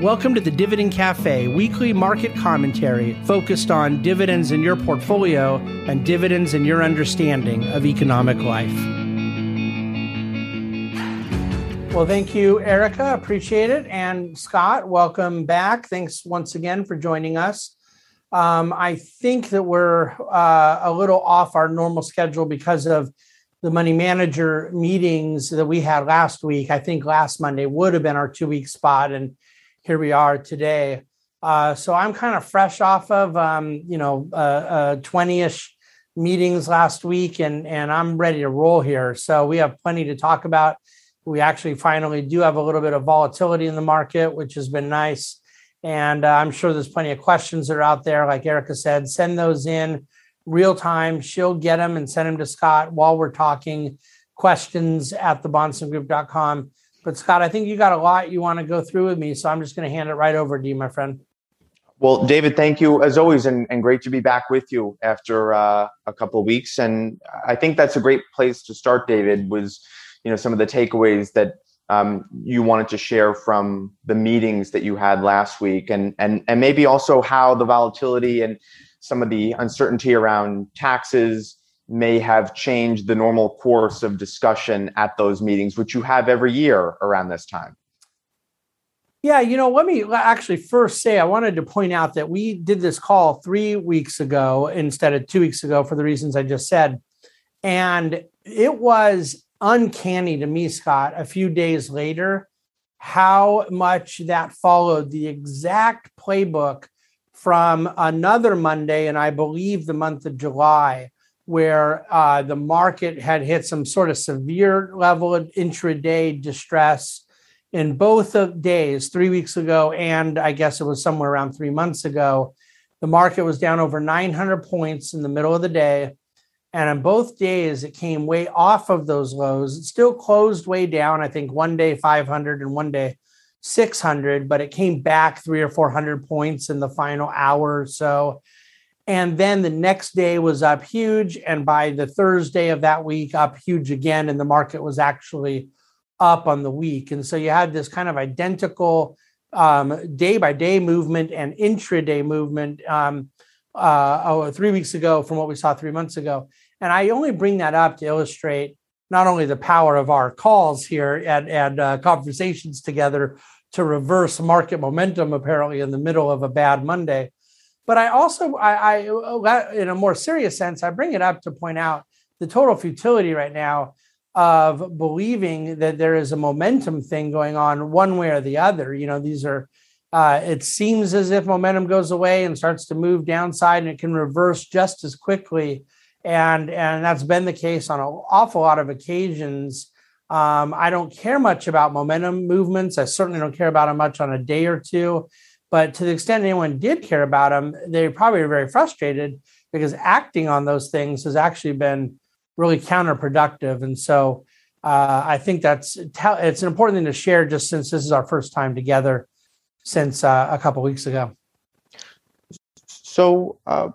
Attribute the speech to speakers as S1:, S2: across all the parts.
S1: Welcome to the Dividend Cafe, weekly market commentary focused on dividends in your portfolio and dividends in your understanding of economic life. Well, thank you, Erica. Appreciate it. And Scott, welcome back. Thanks once again for joining us. Um, I think that we're uh, a little off our normal schedule because of the money manager meetings that we had last week. I think last Monday would have been our two week spot, and here we are today. Uh, so I'm kind of fresh off of um, you know twenty uh, ish meetings last week, and and I'm ready to roll here. So we have plenty to talk about. We actually finally do have a little bit of volatility in the market, which has been nice. And uh, I'm sure there's plenty of questions that are out there. Like Erica said, send those in real time. She'll get them and send them to Scott while we're talking. Questions at thebahnsengroup.com. But Scott, I think you got a lot you want to go through with me, so I'm just going to hand it right over to you, my friend.
S2: Well, David, thank you as always, and, and great to be back with you after uh, a couple of weeks. And I think that's a great place to start, David. Was you know some of the takeaways that um, you wanted to share from the meetings that you had last week, and and and maybe also how the volatility and some of the uncertainty around taxes may have changed the normal course of discussion at those meetings, which you have every year around this time.
S1: Yeah, you know, let me actually first say I wanted to point out that we did this call three weeks ago instead of two weeks ago for the reasons I just said. And it was uncanny to me, Scott, a few days later, how much that followed the exact playbook from another Monday, and I believe the month of July, where uh, the market had hit some sort of severe level of intraday distress in both of days, three weeks ago, and I guess it was somewhere around three months ago. The market was down over 900 points in the middle of the day. And on both days, it came way off of those lows. It still closed way down. I think one day 500 and one day 600, but it came back three or 400 points in the final hour or so. And then the next day was up huge. And by the Thursday of that week, up huge again. And the market was actually up on the week. And so you had this kind of identical um, day by day movement and intraday movement um, uh, oh, three weeks ago from what we saw three months ago. And I only bring that up to illustrate not only the power of our calls here and, and uh, conversations together to reverse market momentum, apparently in the middle of a bad Monday, but I also, I, I, in a more serious sense, I bring it up to point out the total futility right now of believing that there is a momentum thing going on one way or the other. You know, these are, uh, it seems as if momentum goes away and starts to move downside and it can reverse just as quickly and and that's been the case on an awful lot of occasions. Um, I don't care much about momentum movements. I certainly don't care about them much on a day or two. But to the extent anyone did care about them, they probably are very frustrated because acting on those things has actually been really counterproductive. And so uh, I think that's it's an important thing to share just since this is our first time together since uh, a couple weeks ago.
S2: So, uh,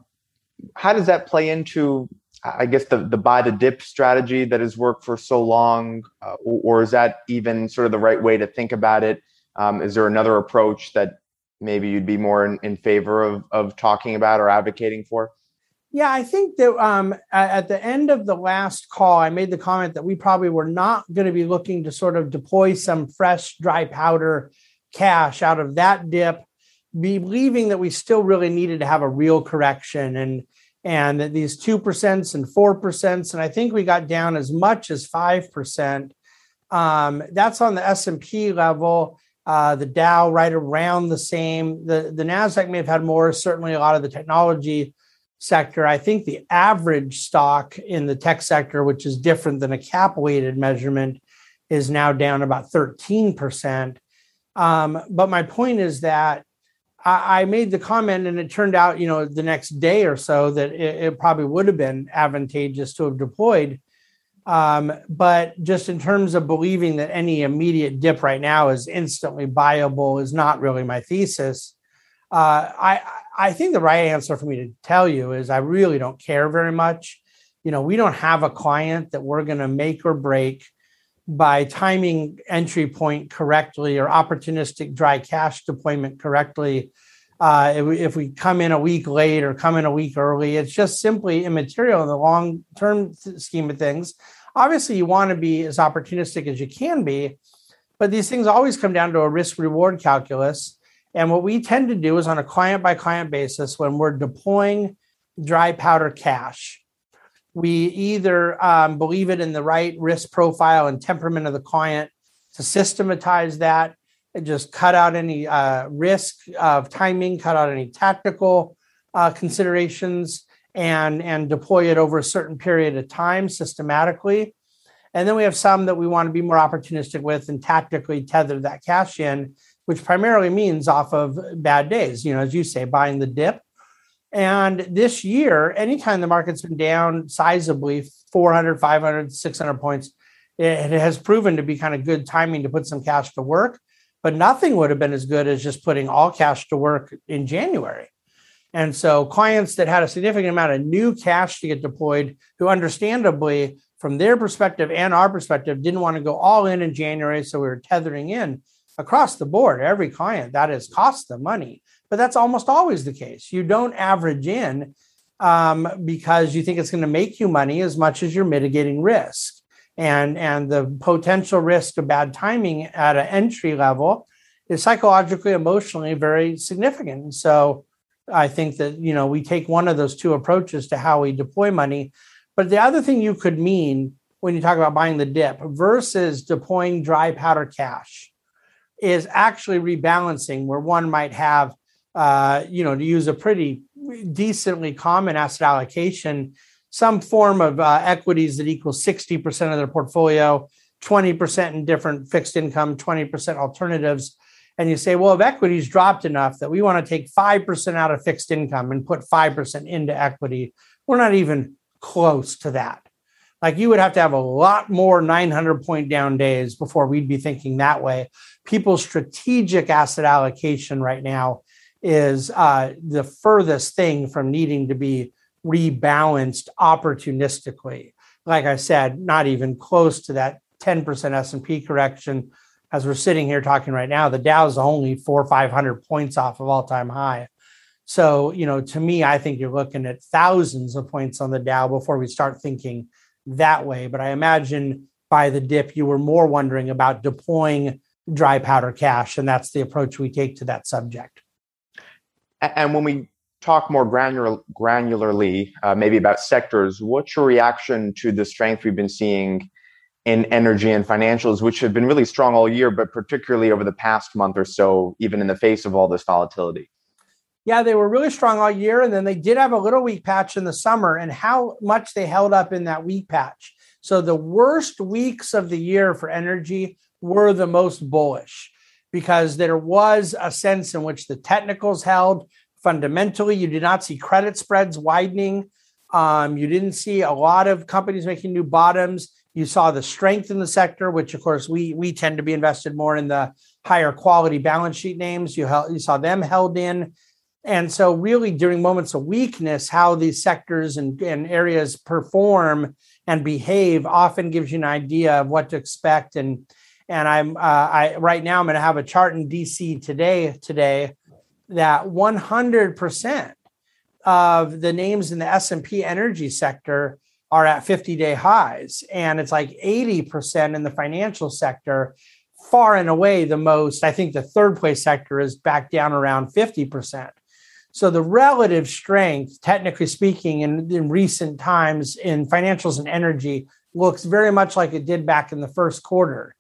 S2: how does that play into I guess the the buy the dip strategy that has worked for so long, uh, or, or, is that even sort of the right way to think about it? Um, is there another approach that maybe you'd be more in, in favor of of talking about or advocating for?
S1: Yeah, I think that um, at the end of the last call, I made the comment that we probably were not going to be looking to sort of deploy some fresh dry powder cash out of that dip believing that we still really needed to have a real correction and and that these 2% and 4% and i think we got down as much as 5% um, that's on the s&p level uh, the dow right around the same. The, the nasdaq may have had more. Certainly a lot of the technology sector. I think the average stock in the tech sector which is different than a cap weighted measurement is now down about 13% um, but my point is that I, made the comment, and it turned out, you know, the next day or so that it, it probably would have been advantageous to have deployed. Um, but just in terms of believing that any immediate dip right now is instantly viable is not really my thesis. Uh, I I think the right answer for me to tell you is I really don't care very much. You know, we don't have a client that we're going to make or break by timing entry point correctly or opportunistic dry cash deployment correctly. Uh, if, we, if, we, come in a week late or come in a week early, it's just simply immaterial in the long term scheme of things. Obviously, you want to be as opportunistic as you can be, but these things always come down to a risk reward calculus. And what we tend to do is on a client by client basis when we're deploying dry powder cash, we either um, believe it in the right risk profile and temperament of the client to systematize that and just cut out any uh, risk of timing, cut out any tactical uh, considerations, and and deploy it over a certain period of time systematically. And then we have some that we want to be more opportunistic with and tactically tether that cash in, which primarily means off of bad days, you know, as you say, buying the dip. And this year, anytime the market's been down sizably 400, 500, 600 points, it has proven to be kind of good timing to put some cash to work. But nothing would have been as good as just putting all cash to work in January. And so clients that had a significant amount of new cash to get deployed, who understandably, from their perspective and our perspective, didn't want to go all in in January. So we were tethering in across the board. Every client that has cost them money, but that's almost always the case. You don't average in um, because you think it's going to make you money as much as you're mitigating risk. And, and the potential risk of bad timing at an entry level is psychologically, emotionally very significant. So I think that you know we take one of those two approaches to how we deploy money. But the other thing you could mean when you talk about buying the dip versus deploying dry powder cash is actually rebalancing where one might have uh, you know to use a pretty decently common asset allocation some form of uh, equities that equals 60% of their portfolio 20% in different fixed income 20% alternatives and you say, well, if equities dropped enough that we want to take 5% out of fixed income and put 5% into equity, we're not even close to that. Like you would have to have a lot more 900 point down days before we'd be thinking that way. People's strategic asset allocation right now is uh, the furthest thing from needing to be rebalanced opportunistically. Like I said, not even close to that 10% S&P correction as we're sitting here talking right now, the Dow is only four or 500 points off of all time high. So, you know, to me, I think you're looking at thousands of points on the Dow before we start thinking that way. But I imagine buy the dip, you were more wondering about deploying dry powder cash. And that's the approach we take to that subject.
S2: And when we talk more granular, granularly, uh, maybe about sectors, what's your reaction to the strength we've been seeing in energy and financials, which have been really strong all year, but particularly over the past month or so, even in the face of all this volatility?
S1: Yeah, they were really strong all year. And then they did have a little weak patch in the summer, and how much they held up in that weak patch. So the worst weeks of the year for energy were the most bullish because there was a sense in which the technicals held fundamentally. You did not see credit spreads widening. Um, you didn't see a lot of companies making new bottoms. You saw the strength in the sector, which of course we we tend to be invested more in the higher quality balance sheet names. You, held, you saw them held in. And so, really, during moments of weakness, how these sectors and, and areas perform and behave often gives you an idea of what to expect. And and I'm uh, I right now I'm going to have a chart in DC today today that 100 percent of the names in the S and P energy sector are at 50 day highs. And it's like 80% in the financial sector, far and away the most. I think the third place sector is back down around 50%. So the relative strength, technically speaking, in, in recent times in financials and energy looks very much like it did back in the first quarter.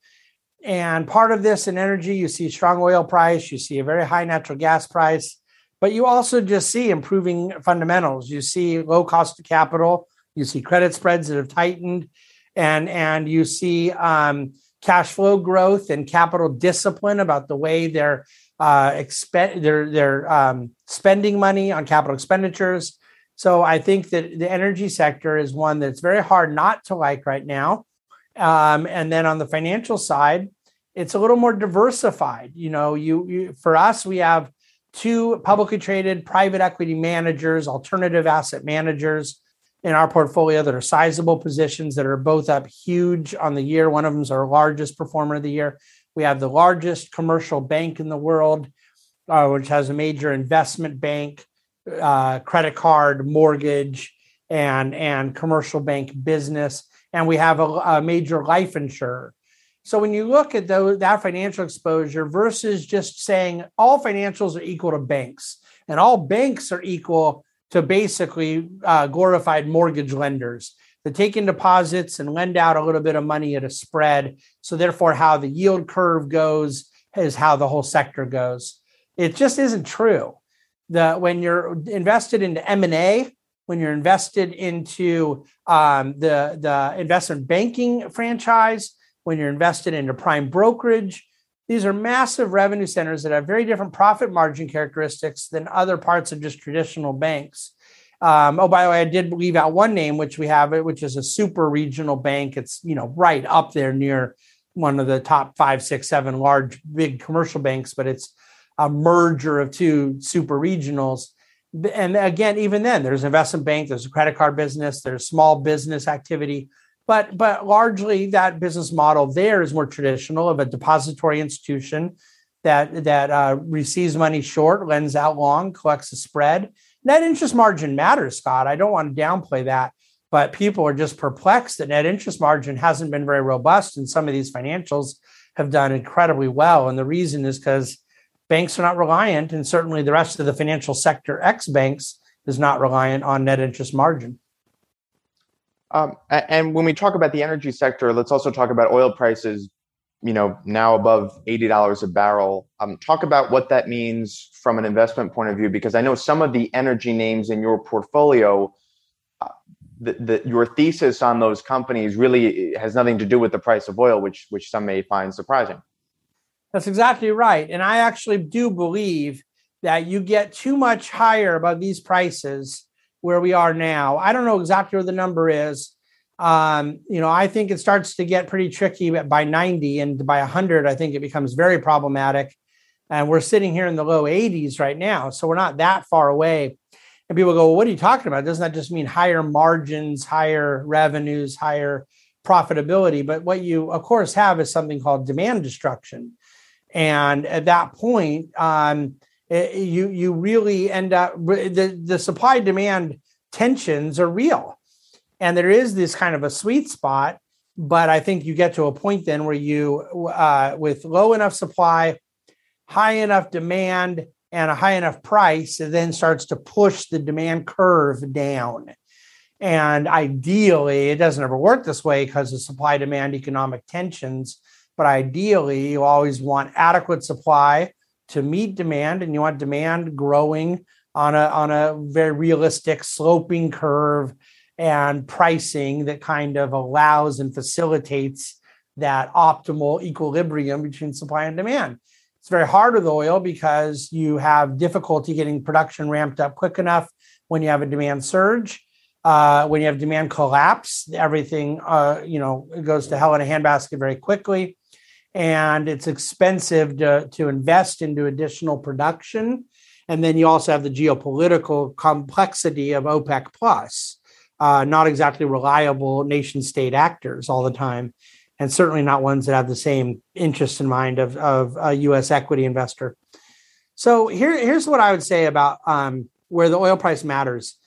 S1: And part of this in energy, you see strong oil price, you see a very high natural gas price, but you also just see improving fundamentals. You see low cost of capital, you see credit spreads that have tightened, and and you see um, cash flow growth and capital discipline about the way they're uh, they're they're um, spending money on capital expenditures. So I think that the energy sector is one that's very hard not to like right now. Um, and then on the financial side, it's a little more diversified. You know, you, you for us we have two publicly traded private equity managers, alternative asset managers in our portfolio that are sizable positions that are both up huge on the year. One of them is our largest performer of the year. We have the largest commercial bank in the world, uh, which has a major investment bank, uh, credit card, mortgage, and and commercial bank business, and we have a, a major life insurer. So when you look at those, that financial exposure versus just saying all financials are equal to banks and all banks are equal to basically uh, glorified mortgage lenders that take in deposits and lend out a little bit of money at a spread. So therefore, how the yield curve goes is how the whole sector goes. It just isn't true. The when you're invested into M and A, when you're invested into um, the the investment banking franchise, when you're invested into prime brokerage, these are massive revenue centers that have very different profit margin characteristics than other parts of just traditional banks. Um, oh, by the way, I did leave out one name, which we have, it, which is a super regional bank. It's you know right up there near one of the top five, six, seven large big commercial banks, but it's a merger of two super regionals. And again, even then, there's investment bank, there's a credit card business, there's small business activity, but but largely that business model there is more traditional of a depository institution that that uh, receives money short, lends out long, collects a spread net interest margin matters, Scott. I don't want to downplay that, but people are just perplexed that net interest margin hasn't been very robust, and some of these financials have done incredibly well. And the reason is because banks are not reliant, and certainly the rest of the financial sector, ex banks, is not reliant on net interest margin.
S2: Um, and when we talk about the energy sector, let's also talk about oil prices you know now above eighty dollars a barrel. Um, talk about what that means from an investment point of view, because I know some of the energy names in your portfolio. Uh, the, the, your thesis on those companies really has nothing to do with the price of oil, which which some may find surprising.
S1: That's exactly right, and I actually do believe that you get too much higher above these prices where we are now. I don't know exactly where the number is, um, you know, I think it starts to get pretty tricky by 90 and by 100, I think it becomes very problematic. And we're sitting here in the low 80s right now. So we're not that far away. And people go, well, what are you talking about? Doesn't that just mean higher margins, higher revenues, higher profitability? But what you, of course, have is something called demand destruction. And at that point, um, you you really end up the, the supply demand tensions are real. And there is this kind of a sweet spot but i think you get to a point then where you uh, with low enough supply high enough demand and a high enough price it then starts to push the demand curve down. And ideally it doesn't ever work this way because of supply demand economic tensions but ideally you always want adequate supply to meet demand and you want demand growing on a on a very realistic sloping curve and pricing that kind of allows and facilitates that optimal equilibrium between supply and demand. It's very hard with oil because you have difficulty getting production ramped up quick enough when you have a demand surge. Uh, when you have demand collapse, everything uh, you know goes to hell in a handbasket very quickly, and it's expensive to to invest into additional production. And then you also have the geopolitical complexity of OPEC plus uh, not exactly reliable nation state actors all the time, and certainly not ones that have the same interest in mind of, of a U.S. equity investor. So here, here's what I would say about um, where the oil price matters.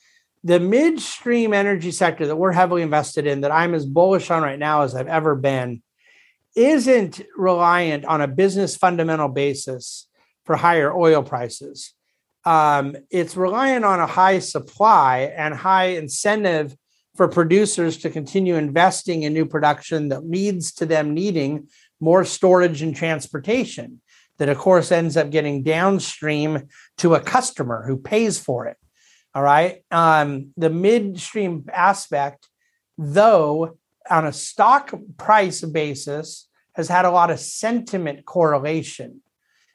S1: The midstream energy sector that we're heavily invested in, that I'm as bullish on right now as I've ever been, isn't reliant on a business fundamental basis for higher oil prices. Um, it's reliant on a high supply and high incentive for producers to continue investing in new production that leads to them needing more storage and transportation that of course ends up getting downstream to a customer who pays for it. All right? Um, the midstream aspect though on a stock price basis has had a lot of sentiment correlation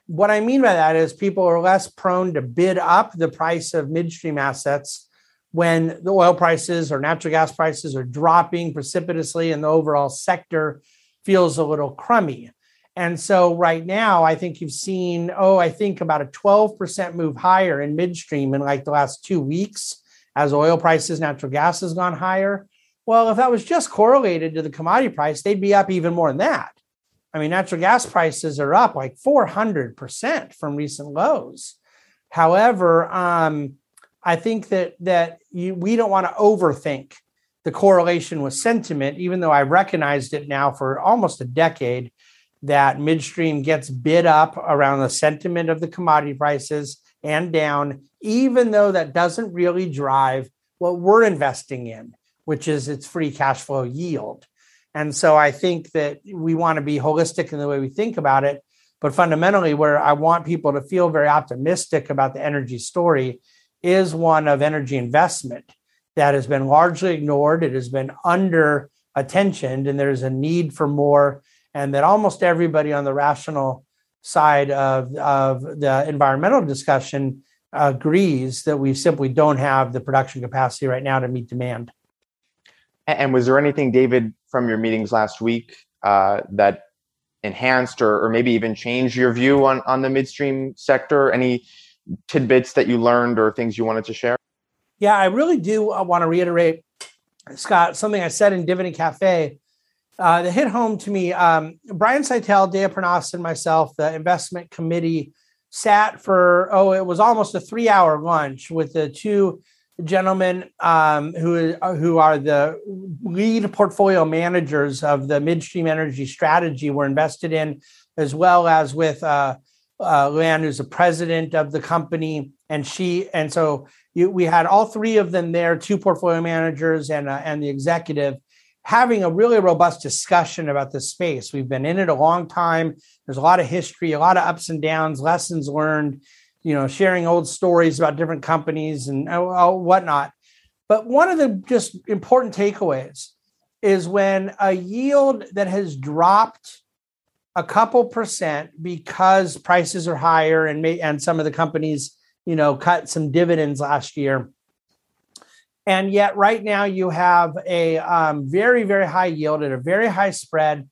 S1: what I mean by that is people are less prone to bid up the price of midstream assets when the oil prices or natural gas prices are dropping precipitously and the overall sector feels a little crummy. And so, right now, I think you've seen, oh, I think about a 12% move higher in midstream in like the last two weeks as oil prices, natural gas has gone higher. Well, if that was just correlated to the commodity price, they'd be up even more than that. I mean, natural gas prices are up like 400% from recent lows. However, um, I think that that you, we don't want to overthink the correlation with sentiment, even though I've recognized it now for almost a decade that midstream gets bid up around the sentiment of the commodity prices and down, even though that doesn't really drive what we're investing in, which is its free cash flow yield. And so I think that we want to be holistic in the way we think about it. But fundamentally, where I want people to feel very optimistic about the energy story is one of energy investment that has been largely ignored. It has been under attention, and there's a need for more. And that almost everybody on the rational side of, of the environmental discussion agrees that we simply don't have the production capacity right now to meet demand.
S2: And was there anything, David, from your meetings last week uh, that enhanced or, or maybe even changed your view on, on the midstream sector? Any tidbits that you learned or things you wanted to share?
S1: Yeah, I really do uh, want to reiterate, Scott, something I said in Dividend Cafe uh, that hit home to me. Um, Brian Szytel, Dea Pernas, and myself, the investment committee, sat for, oh, it was almost a three hour lunch with the two gentlemen um, who, who are the lead portfolio managers of the midstream energy strategy we're invested in, as well as with uh, uh, Luann, who's the president of the company. And she, and so you, we had all three of them there, two portfolio managers and, uh, and the executive, having a really robust discussion about the space. We've been in it a long time. There's a lot of history, a lot of ups and downs, lessons learned you know, sharing old stories about different companies and uh, whatnot. But one of the just important takeaways is when a yield that has dropped a couple percent because prices are higher and may, and some of the companies, you know, cut some dividends last year. And yet, right now, you have a um, very, very high yield at a very high spread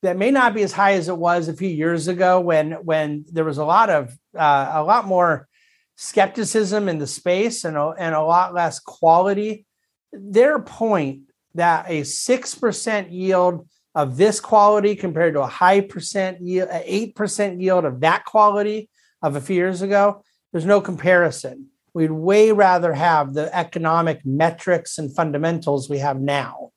S1: that may not be as high as it was a few years ago when when there was a lot of uh, a lot more skepticism in the space and a, and a lot less quality. Their point that a six percent yield of this quality compared to a high percent yield, eight percent yield of that quality of a few years ago, there's no comparison. We'd way rather have the economic metrics and fundamentals we have now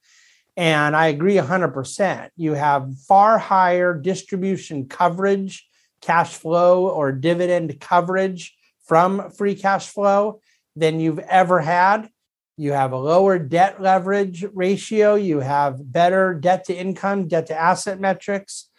S1: and I agree 100%. You have far higher distribution coverage, cash flow, or dividend coverage from free cash flow than you've ever had. You have a lower debt leverage ratio. You have better debt to income, debt to asset metrics.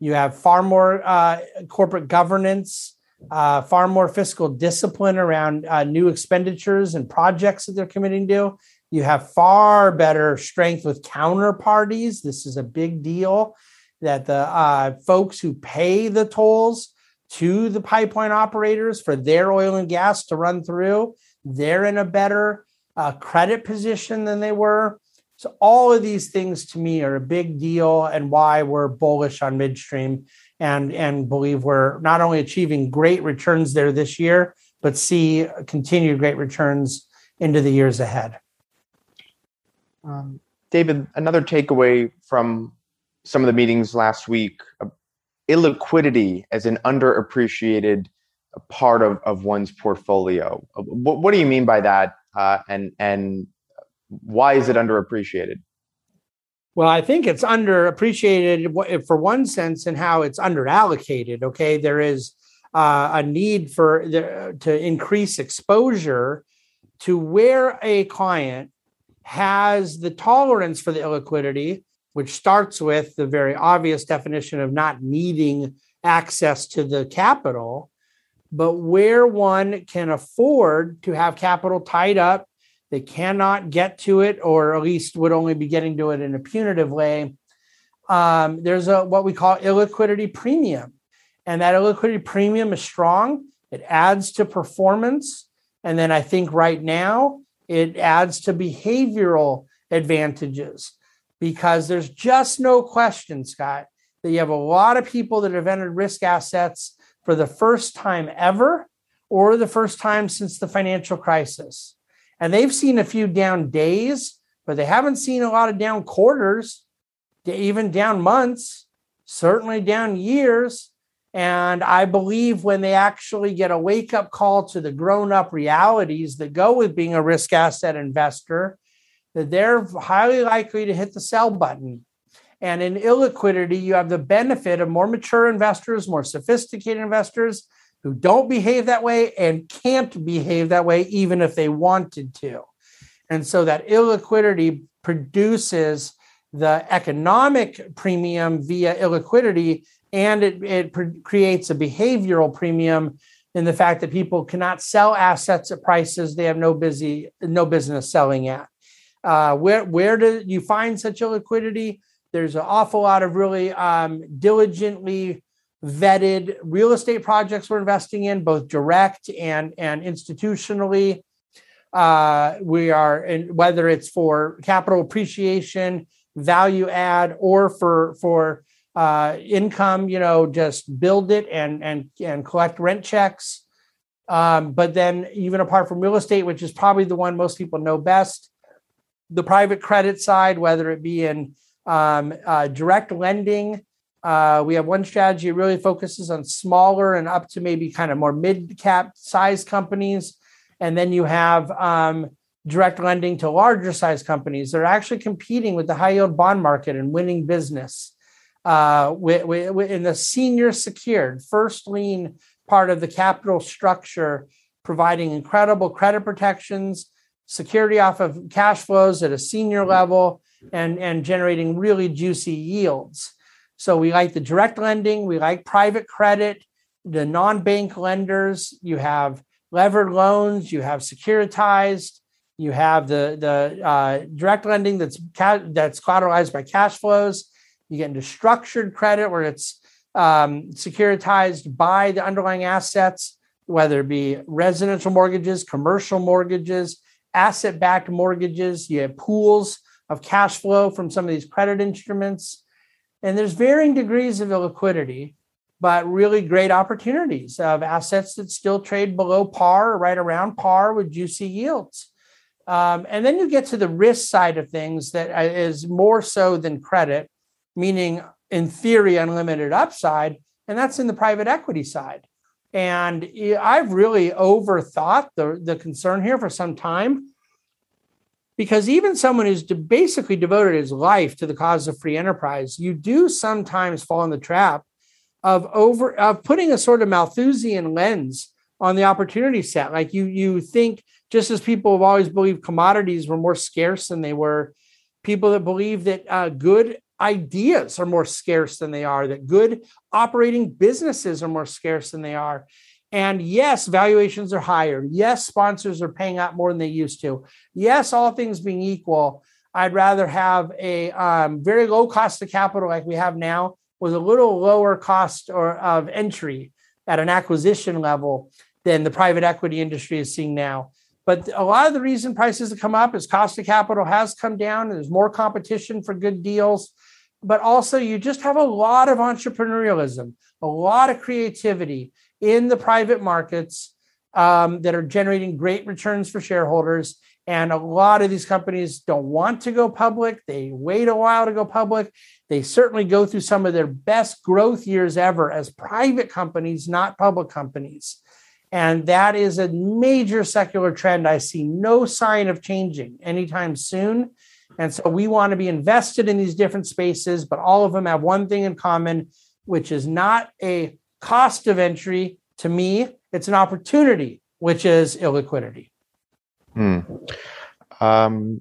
S1: You have far more uh, corporate governance, uh, far more fiscal discipline around uh, new expenditures and projects that they're committing to. You have far better strength with counterparties. This is a big deal that the uh, folks who pay the tolls to the pipeline operators for their oil and gas to run through, they're in a better uh, credit position than they were. So, all of these things to me are a big deal and why we're bullish on midstream and, and believe we're not only achieving great returns there this year, but see continued great returns into the years ahead.
S2: Um, David, another takeaway from some of the meetings last week uh, illiquidity as an underappreciated part of, of one's portfolio. Uh, what, what do you mean by that? Uh, and, and why is it underappreciated?
S1: Well, I think it's underappreciated for one sense and how it's underallocated. Okay, there is uh, a need for the, to increase exposure to where a client has the tolerance for the illiquidity, which starts with the very obvious definition of not needing access to the capital, but where one can afford to have capital tied up, they cannot get to it, or at least would only be getting to it in a punitive way. Um, there's a what we call illiquidity premium, and that illiquidity premium is strong. It adds to performance, and then I think right now it adds to behavioral advantages because there's just no question, Scott, that you have a lot of people that have entered risk assets for the first time ever or the first time since the financial crisis. And they've seen a few down days, but they haven't seen a lot of down quarters, even down months, certainly down years. And I believe when they actually get a wake up call to the grown up realities that go with being a risk asset investor, that they're highly likely to hit the sell button. And in illiquidity, you have the benefit of more mature investors, more sophisticated investors who don't behave that way and can't behave that way, even if they wanted to. And so that illiquidity produces the economic premium via illiquidity and it, it creates a behavioral premium in the fact that people cannot sell assets at prices they have no busy no business selling at. Uh, where where do you find such a liquidity? There's an awful lot of really um, diligently vetted real estate projects we're investing in, both direct and and institutionally. Uh, we are, in, whether it's for capital appreciation, value add, or for for uh, income, you know, just build it and and and collect rent checks. Um, but then, even apart from real estate, which is probably the one most people know best, the private credit side, whether it be in um, uh, direct lending, uh, we have one strategy that really focuses on smaller and up to maybe kind of more mid cap size companies, and then you have um, direct lending to larger size companies. They're actually competing with the high yield bond market and winning business uh, in the senior secured first lien part of the capital structure, providing incredible credit protections, security off of cash flows at a senior level, and, and generating really juicy yields. So we like the direct lending, we like private credit, the non-bank lenders. You have levered loans, you have securitized, you have the the uh, direct lending that's ca- that's collateralized by cash flows, you get into structured credit where it's um, securitized by the underlying assets, whether it be residential mortgages, commercial mortgages, asset backed mortgages. You have pools of cash flow from some of these credit instruments. And there's varying degrees of illiquidity, but really great opportunities of assets that still trade below par or right around par with juicy yields. Um, and then you get to the risk side of things that uh, more so than credit meaning in theory unlimited upside, and that's in the private equity side. And I've really overthought the, the concern here for some time because even someone who's basically devoted his life to the cause of free enterprise, you do sometimes fall in the trap of over of putting a sort of Malthusian lens on the opportunity set. Like you, you think just as people have always believed commodities were more scarce than they were, people that believe that uh, good ideas are more scarce than they are, that good operating businesses are more scarce than they are. And yes, valuations are higher. Yes, sponsors are paying out more than they used to. Yes, all things being equal, I'd rather have a um, very low cost of capital like we have now with a little lower cost or of entry at an acquisition level than the private equity industry is seeing now. But a lot of the reason prices have come up is cost of capital has come down. There's more competition for good deals but also you just have a lot of entrepreneurialism, a lot of creativity in the private markets um, that are generating great returns for shareholders. And a lot of these companies don't want to go public. They wait a while to go public. They certainly go through some of their best growth years ever as private companies, not public companies. And that is a major secular trend I see no sign of changing anytime soon. And so we want to be invested in these different spaces, but all of them have one thing in common, which is not a cost of entry to me, it's an opportunity, which is illiquidity.
S2: Hmm. Um,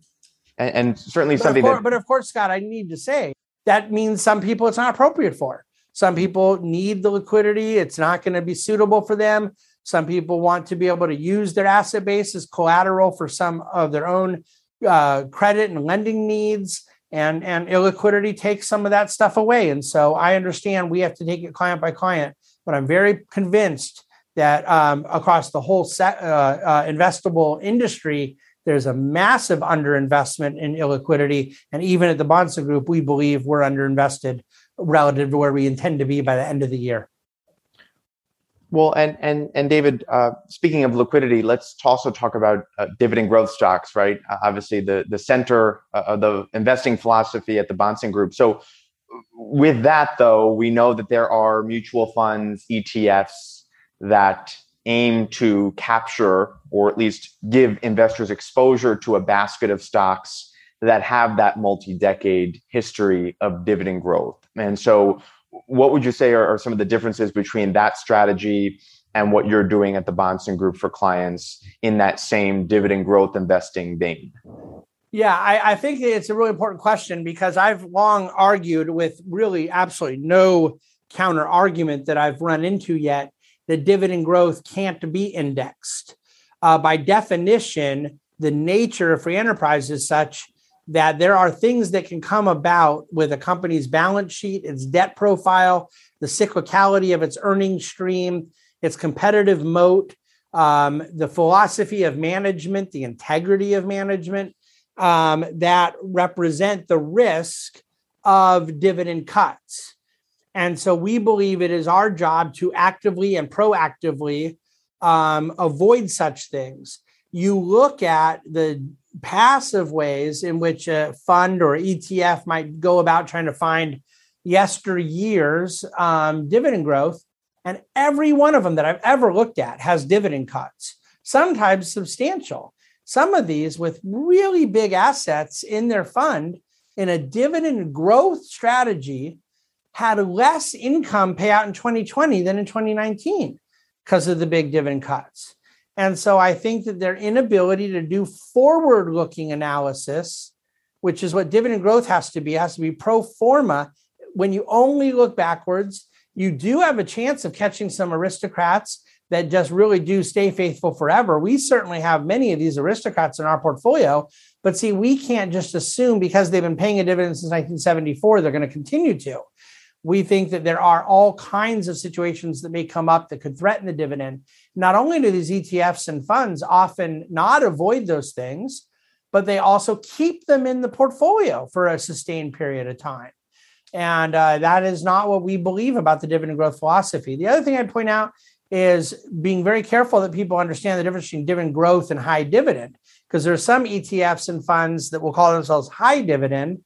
S2: and, and, certainly
S1: but
S2: something
S1: course,
S2: that.
S1: But of course, Scott, I need to say that means some people it's not appropriate for. Some people need the liquidity, it's not going to be suitable for them. Some people want to be able to use their asset base as collateral for some of their own uh, credit and lending needs and and illiquidity takes some of that stuff away. And so i understand we have to take it client by client but i'm very convinced that um, across the whole set, uh, uh, investable industry there's a massive underinvestment in illiquidity. And even at the Bahnsen group we believe we're underinvested relative to where we intend to be by the end of the year
S2: Well, and and and David, uh, speaking of liquidity, let's also talk about uh, dividend growth stocks, right? Uh, obviously, the the center uh, of the investing philosophy at the Bahnsen Group. So, with that though, we know that there are mutual funds, ETFs that aim to capture or at least give investors exposure to a basket of stocks that have that multi-decade history of dividend growth. And so what would you say are, are, some of the differences between that strategy and what you're doing at the Bahnsen Group for clients in that same dividend growth investing vein?
S1: Yeah, I, I, think it's a really important question because I've long argued with really absolutely no counter argument that I've run into yet that dividend growth can't be indexed. Uh, by definition, the nature of free enterprise is such that there are things that can come about with a company's balance sheet, its debt profile, the cyclicality of its earnings stream, its competitive moat, um, the philosophy of management, the integrity of management um, that represent the risk of dividend cuts. And so we believe it is our job to actively and proactively um, avoid such things. You look at the passive ways in which a fund or ETF might go about trying to find yesteryear's um, dividend growth. And every one of them that I've ever looked at has dividend cuts, sometimes substantial. Some of these with really big assets in their fund in a dividend growth strategy had less income payout in 2020 than in 2019 because of the big dividend cuts. And so I think that their inability to do forward looking analysis, which is what dividend growth has to be, has to be pro forma. When you only look backwards, you do have a chance of catching some aristocrats that just really do stay faithful forever. We certainly have many of these aristocrats in our portfolio, but see, we can't just assume because they've been paying a dividend since 1974, they're going to continue to we think that there are all kinds of situations that may come up that could threaten the dividend. Not only do these ETFs and funds often not avoid those things, but they also keep them in the portfolio for a sustained period of time. And uh, that is not what we believe about the dividend growth philosophy. The other thing I'd point out is being very careful that people understand the difference between dividend growth and high dividend, because there are some ETFs and funds that will call themselves high dividend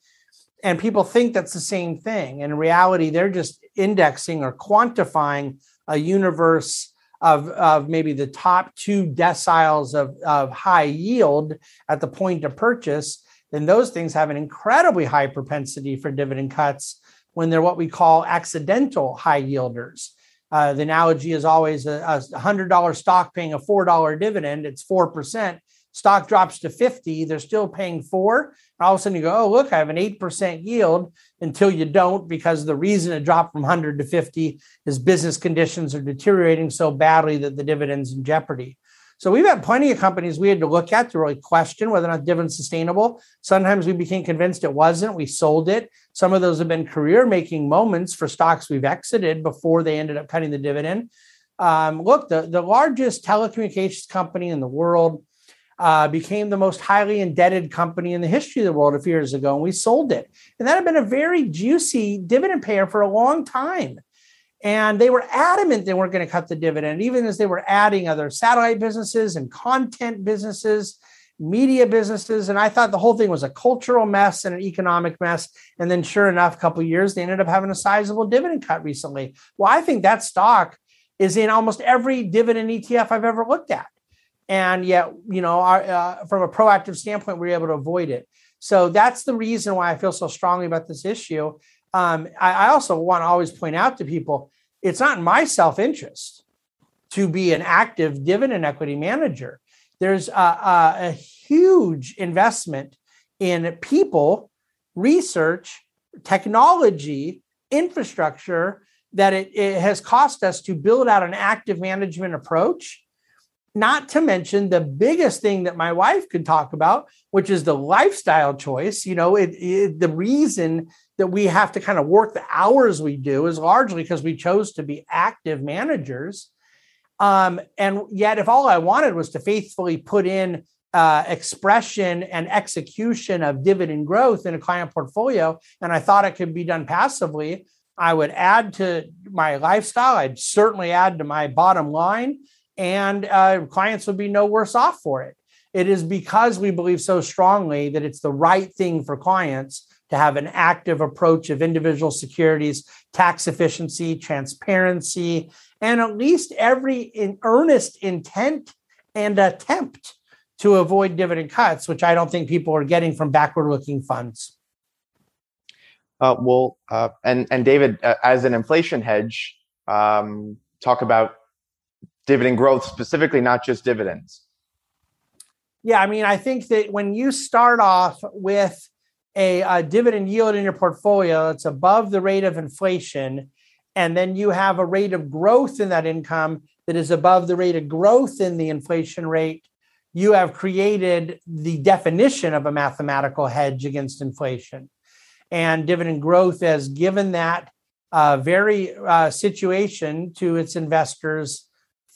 S1: and people think that's the same thing. And in reality, they're just indexing or quantifying a universe of, of maybe the top two deciles of, of high yield at the point of purchase. Then those things have an incredibly high propensity for dividend cuts when they're what we call accidental high yielders. Uh, the analogy is always a, a $100 stock paying a $4 dividend, it's 4% stock drops to 50, they're still paying four. All of a sudden you go, oh, look, I have an 8% yield until you don't, because the reason it dropped from 100 to 50 is business conditions are deteriorating so badly that the dividend's in jeopardy. So we've had plenty of companies we had to look at to really question whether or not dividend's sustainable. Sometimes we became convinced it wasn't. We sold it. Some of those have been career making moments for stocks we've exited before they ended up cutting the dividend. Um, look, the, the largest telecommunications company in the world uh, became the most highly indebted company in the history of the world a few years ago, and we sold it. And that had been a very juicy dividend payer for a long time. And they were adamant they weren't going to cut the dividend, even as they were adding other satellite businesses and content businesses, media businesses. And I thought the whole thing was a cultural mess and an economic mess. And then, sure enough, a couple years, they ended up having a sizable dividend cut recently. Well, I think that stock is in almost every dividend ETF I've ever looked at and yet you know our, uh, from a proactive standpoint we're able to avoid it. So that's the reason why i feel so strongly about this issue. Um, I, I, also want to always point out to people it's not in my self-interest to be an active dividend equity manager. There's a, a, a huge investment in people research technology infrastructure that it, it has cost us to build out an active management approach not to mention the biggest thing that my wife could talk about, which is the lifestyle choice. You know, it, it, the reason that we have to kind of work the hours we do is largely because we chose to be active managers. Um, and yet, if all I wanted was to faithfully put in uh, expression and execution of dividend growth in a client portfolio, and I thought it could be done passively, I would add to my lifestyle. I'd certainly add to my bottom line, and uh, clients would be no worse off for it. It is because we believe so strongly that it's the right thing for clients to have an active approach of individual securities, tax efficiency, transparency, and at least every in earnest intent and attempt to avoid dividend cuts, which I don't think people are getting from backward looking funds.
S2: Uh, well, uh, and and David, uh, as an inflation hedge, um, talk about dividend growth specifically, not just dividends.
S1: Yeah, I mean, I think that when you start off with a, a dividend yield in your portfolio that's above the rate of inflation, and then you have a rate of growth in that income that is above the rate of growth in the inflation rate, you have created the definition of a mathematical hedge against inflation. And dividend growth has given that uh, very uh, situation to its investors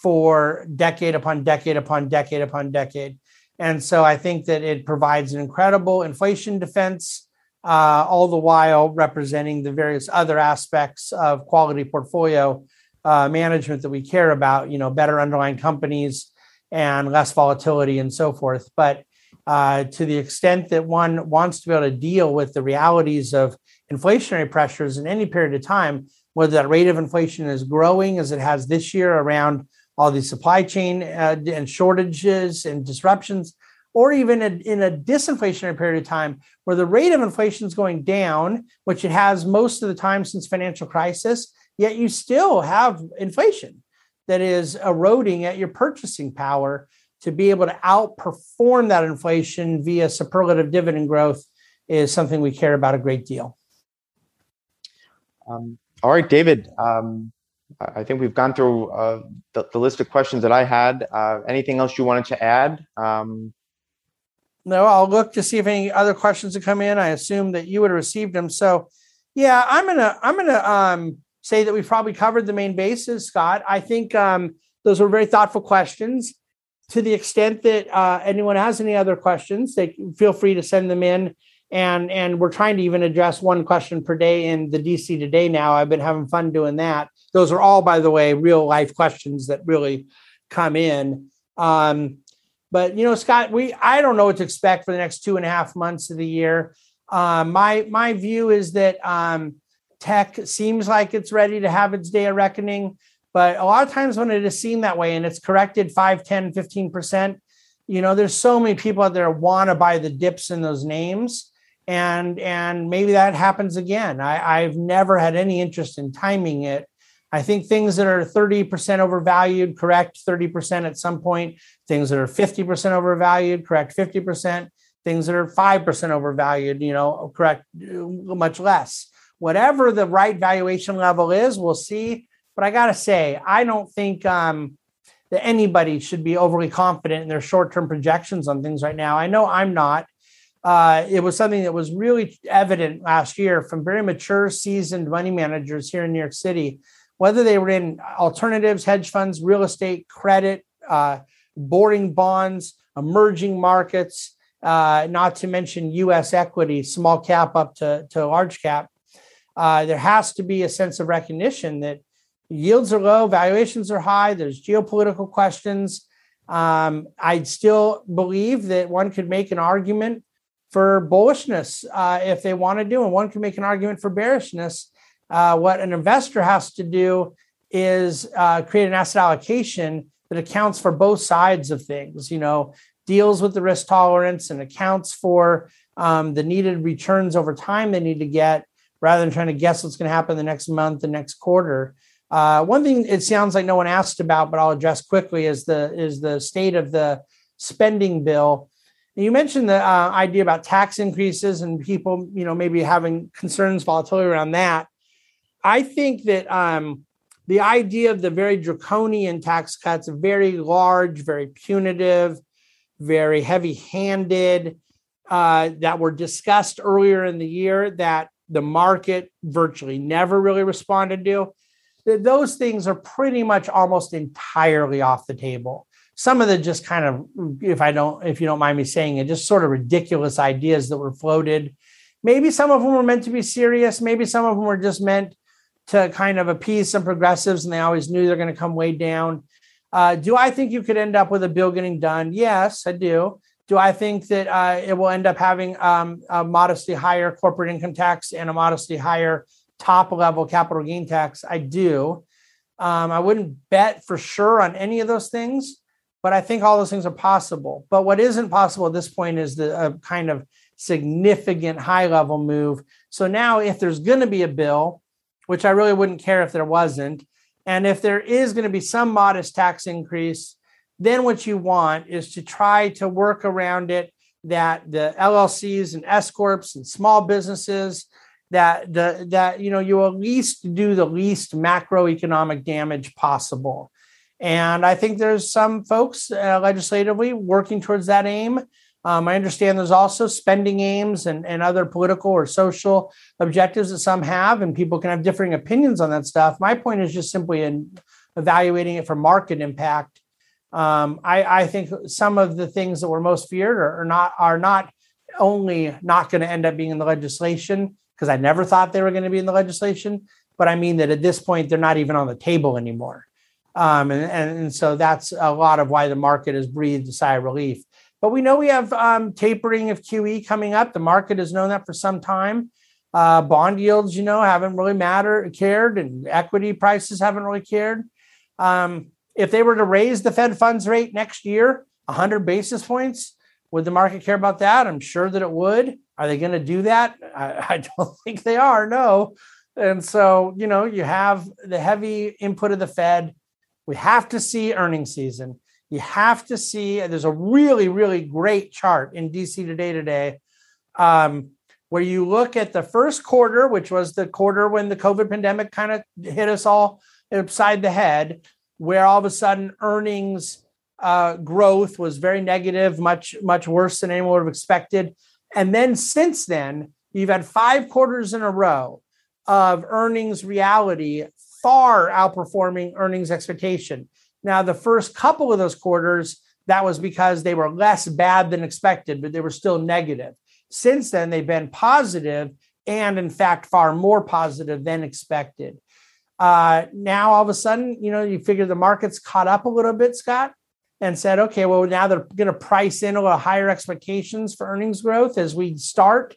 S1: for decade upon decade upon decade upon decade. And so I think that it provides an incredible inflation defense, uh, all the while representing the various other aspects of quality portfolio uh, management that we care about, you know, better underlying companies and less volatility and so forth. But uh, to the extent that one wants to be able to deal with the realities of inflationary pressures in any period of time, whether that rate of inflation is growing as it has this year around all these supply chain uh, and shortages and disruptions, or even a, in a disinflationary period of time where the rate of inflation is going down, which it has most of the time since financial crisis, yet you still have inflation that is eroding at your purchasing power to be able to outperform that inflation via superlative dividend growth is something we care about a great deal.
S2: Um, all right, David. Um, I think we've gone through uh, the, the, list of questions that I had. Uh, anything else you wanted to add? Um,
S1: no, I'll look to see if any other questions have come in. I assume that you would have received them. So, yeah, I'm gonna I'm gonna um, say that we've probably covered the main bases, Scott. I think um, those were very thoughtful questions. To the extent that uh, anyone has any other questions, they feel free to send them in and and we're trying to even address one question per day in the DC today now. I've been having fun doing that. Those are all, by the way, real life questions that really come in. Um, but you know, Scott, we I don't know what to expect for the next two and a half months of the year. Um, my my view is that um, tech seems like it's ready to have its day of reckoning, but a lot of times when it is seen that way and it's corrected 5, 10, 15%, you know, there's so many people out there want to buy the dips in those names and and maybe that happens again. I, I've never had any interest in timing it. I think things that are 30% overvalued, correct 30% at some point. Things that are 50% overvalued, correct 50%. Things that are 5% overvalued, you know, correct much less. Whatever the right valuation level is, we'll see. But I got to say, I don't think um, that anybody should be overly confident in their short term projections on things right now. I know I'm not uh, it was something that was really evident last year from very mature, seasoned money managers here in New York City, whether they were in alternatives, hedge funds, real estate, credit, uh, boring bonds, emerging markets, uh, not to mention US equity, small cap up to, to large cap. Uh, there has to be a sense of recognition that yields are low, valuations are high, there's geopolitical questions. Um, I still believe that one could make an argument for bullishness uh, if they want to do, and one can make an argument for bearishness. Uh, what an investor has to do is uh, create an asset allocation that accounts for both sides of things. You know, deals with the risk tolerance and accounts for um, the needed returns over time they need to get, rather than trying to guess what's going to happen the next month, the next quarter. Uh, one thing it sounds like no one asked about, but I'll address quickly is the is the state of the spending bill. You mentioned the uh, idea about tax increases and people, you know, maybe having concerns, volatility around that. I think that um, the idea of the very draconian tax cuts, very large, very punitive, very heavy-handed, uh, that were discussed earlier in the year, that the market virtually never really responded to. Those things are pretty much almost entirely off the table some of the just kind of if i don't if you don't mind me saying it just sort of ridiculous ideas that were floated maybe some of them were meant to be serious maybe some of them were just meant to kind of appease some progressives, and they always knew they're going to come way down. Uh, do I think you could end up with a bill getting done? Yes, I do. Do I think that uh, it will end up having um, a modestly higher corporate income tax and a modestly higher top level capital gain tax? I do. Um, I wouldn't bet for sure on any of those things, but I think all those things are possible. But what isn't possible at this point is the uh, kind of significant high level move. So now, if there's going to be a bill, which I really wouldn't care if there wasn't, and if there is going to be some modest tax increase, then what you want is to try to work around it that the LLCs and S corps and small businesses that the that you know you at least do the least macroeconomic damage possible. And I think there's some folks uh, legislatively working towards that aim. Um, I understand there's also spending aims and, and other political or social objectives that some have, and people can have differing opinions on that stuff. My point is just simply in evaluating it for market impact. Um, I, I, think some of the things that were most feared are, are not are not only not going to end up being in the legislation because I never thought they were going to be in the legislation, but I mean that at this point they're not even on the table anymore. Um, and, and, so that's a lot of why the market has breathed a sigh of relief. But we know we have um, tapering of QE coming up. The market has known that for some time. Uh, bond yields, you know, haven't really mattered, cared, and equity prices haven't really cared. Um, if they were to raise the Fed funds rate next year, 100 basis points, would the market care about that? I'm sure that it would. Are they going to do that? I, I don't think they are. No. And so, you know, you have the heavy input of the Fed. We have to see earnings season you have to see there's a really really great chart in dc today today um, where you look at the first quarter which was the quarter when the covid pandemic kind of hit us all upside the head where all of a sudden earnings uh, growth was very negative much much worse than anyone would have expected. And then since then you've had five quarters in a row of earnings reality far outperforming earnings expectation now, the first couple of those quarters, that was because they were less bad than expected, but they were still negative. Since then, they've been positive and, in fact, far more positive than expected. Uh, now, all of a sudden, you know, you figure the market's caught up a little bit, Scott, and said, okay, well, now they're going to price in a little higher expectations for earnings growth as we start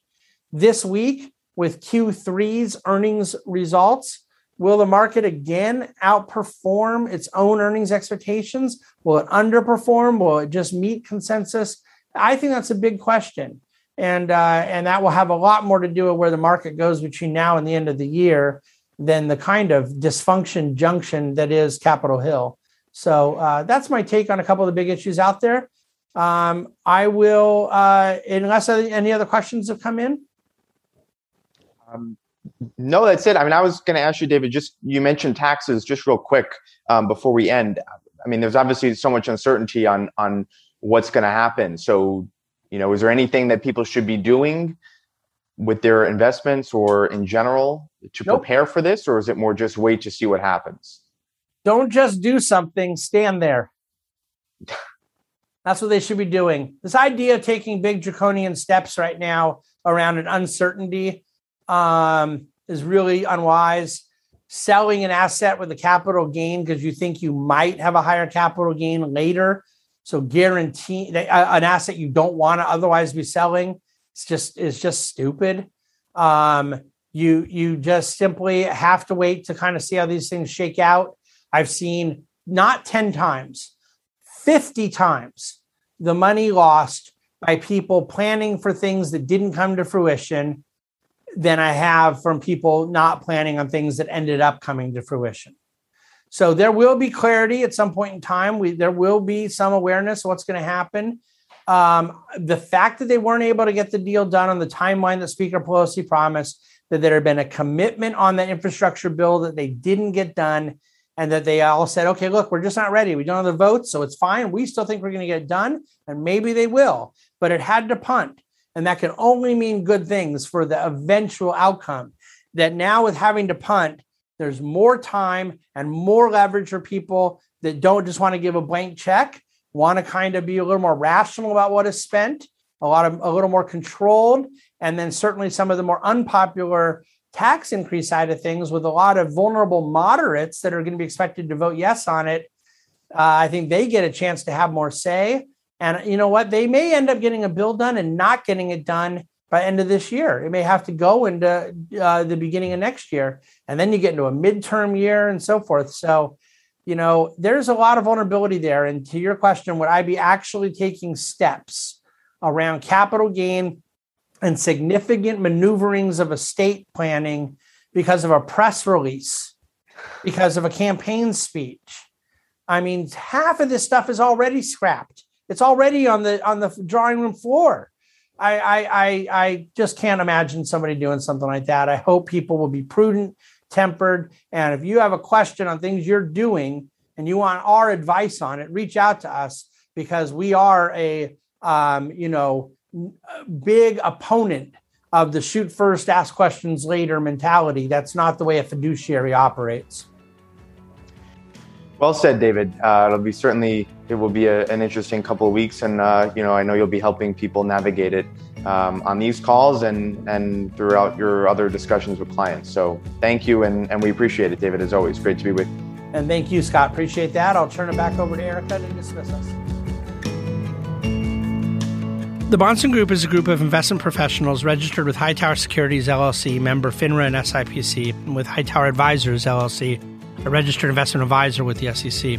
S1: this week with Q3's earnings results. Will the market again outperform its own earnings expectations? Will it underperform? Will it just meet consensus? I think that's a big question. And, uh, and that will have a lot more to do with where the market goes between now and the end of the year than the kind of dysfunction junction that is Capitol Hill. So uh, that's my take on a couple of the big issues out there. Um, I will, uh, unless any other questions have come in.
S2: Um, no, that's it. I mean, I was going to ask you, David. Just you mentioned taxes, just real quick um, before we end. I mean, there's obviously so much uncertainty on on what's going to happen. So, you know, is there anything that people should be doing with their investments or in general to nope. prepare for this, or is it more just wait to see what happens?
S1: Don't just do something. Stand there. That's what they should be doing. This idea of taking big draconian steps right now around an uncertainty um, is really unwise. Selling an asset with a capital gain because you think you might have a higher capital gain later. So guarantee an asset you don't want to otherwise be selling. It's just it's just stupid. Um, you you just simply have to wait to kind of see how these things shake out. I've seen not 10 times, 50 times the money lost by people planning for things that didn't come to fruition than I have from people not planning on things that ended up coming to fruition. So there will be clarity at some point in time. We there will be some awareness of what's going to happen. Um, the fact that they weren't able to get the deal done on the timeline that Speaker Pelosi promised, that there had been a commitment on the infrastructure bill that they didn't get done, and that they all said, "Okay, look, we're just not ready. We don't have the votes, so it's fine. We still think we're going to get it done, and maybe they will." But it had to punt. And that can only mean good things for the eventual outcome. That now, with having to punt, there's more time and more leverage for people that don't just want to give a blank check, want to kind of be a little more rational about what is spent, a lot of a little more controlled, and then certainly some of the more unpopular tax increase side of things with a lot of vulnerable moderates that are going to be expected to vote yes on it. Uh, I think they get a chance to have more say. And you know what? They may end up getting a bill done and not getting it done by end of this year. It may have to go into uh, the beginning of next year, and then you get into a midterm year and so forth. So, you know, there's a lot of vulnerability there. And to your question, would I be actually taking steps around capital gain and significant maneuverings of estate planning because of a press release, because of a campaign speech? I mean, half of this stuff is already scrapped. It's already on the on the drawing room floor. I, I I I just can't imagine somebody doing something like that. I hope people will be prudent, tempered, and if you have a question on things you're doing and you want our advice on it, reach out to us because we are a um, you know big opponent of the shoot first, ask questions later mentality. That's not the way a fiduciary operates.
S2: Well said, David. Uh, it'll be certainly it will be a, an interesting couple of weeks, and uh, you know I know you'll be helping people navigate it um, on these calls and and throughout your other discussions with clients. So thank you, and and we appreciate it, David. As always, great to be with you.
S1: And thank you, Scott. Appreciate that. I'll turn it back over to Erica to dismiss us. The Bahnsen Group is a group of investment professionals registered with Hightower Securities LLC, member FINRA and SIPC, and with Hightower Advisors LLC a registered investment advisor with the SEC.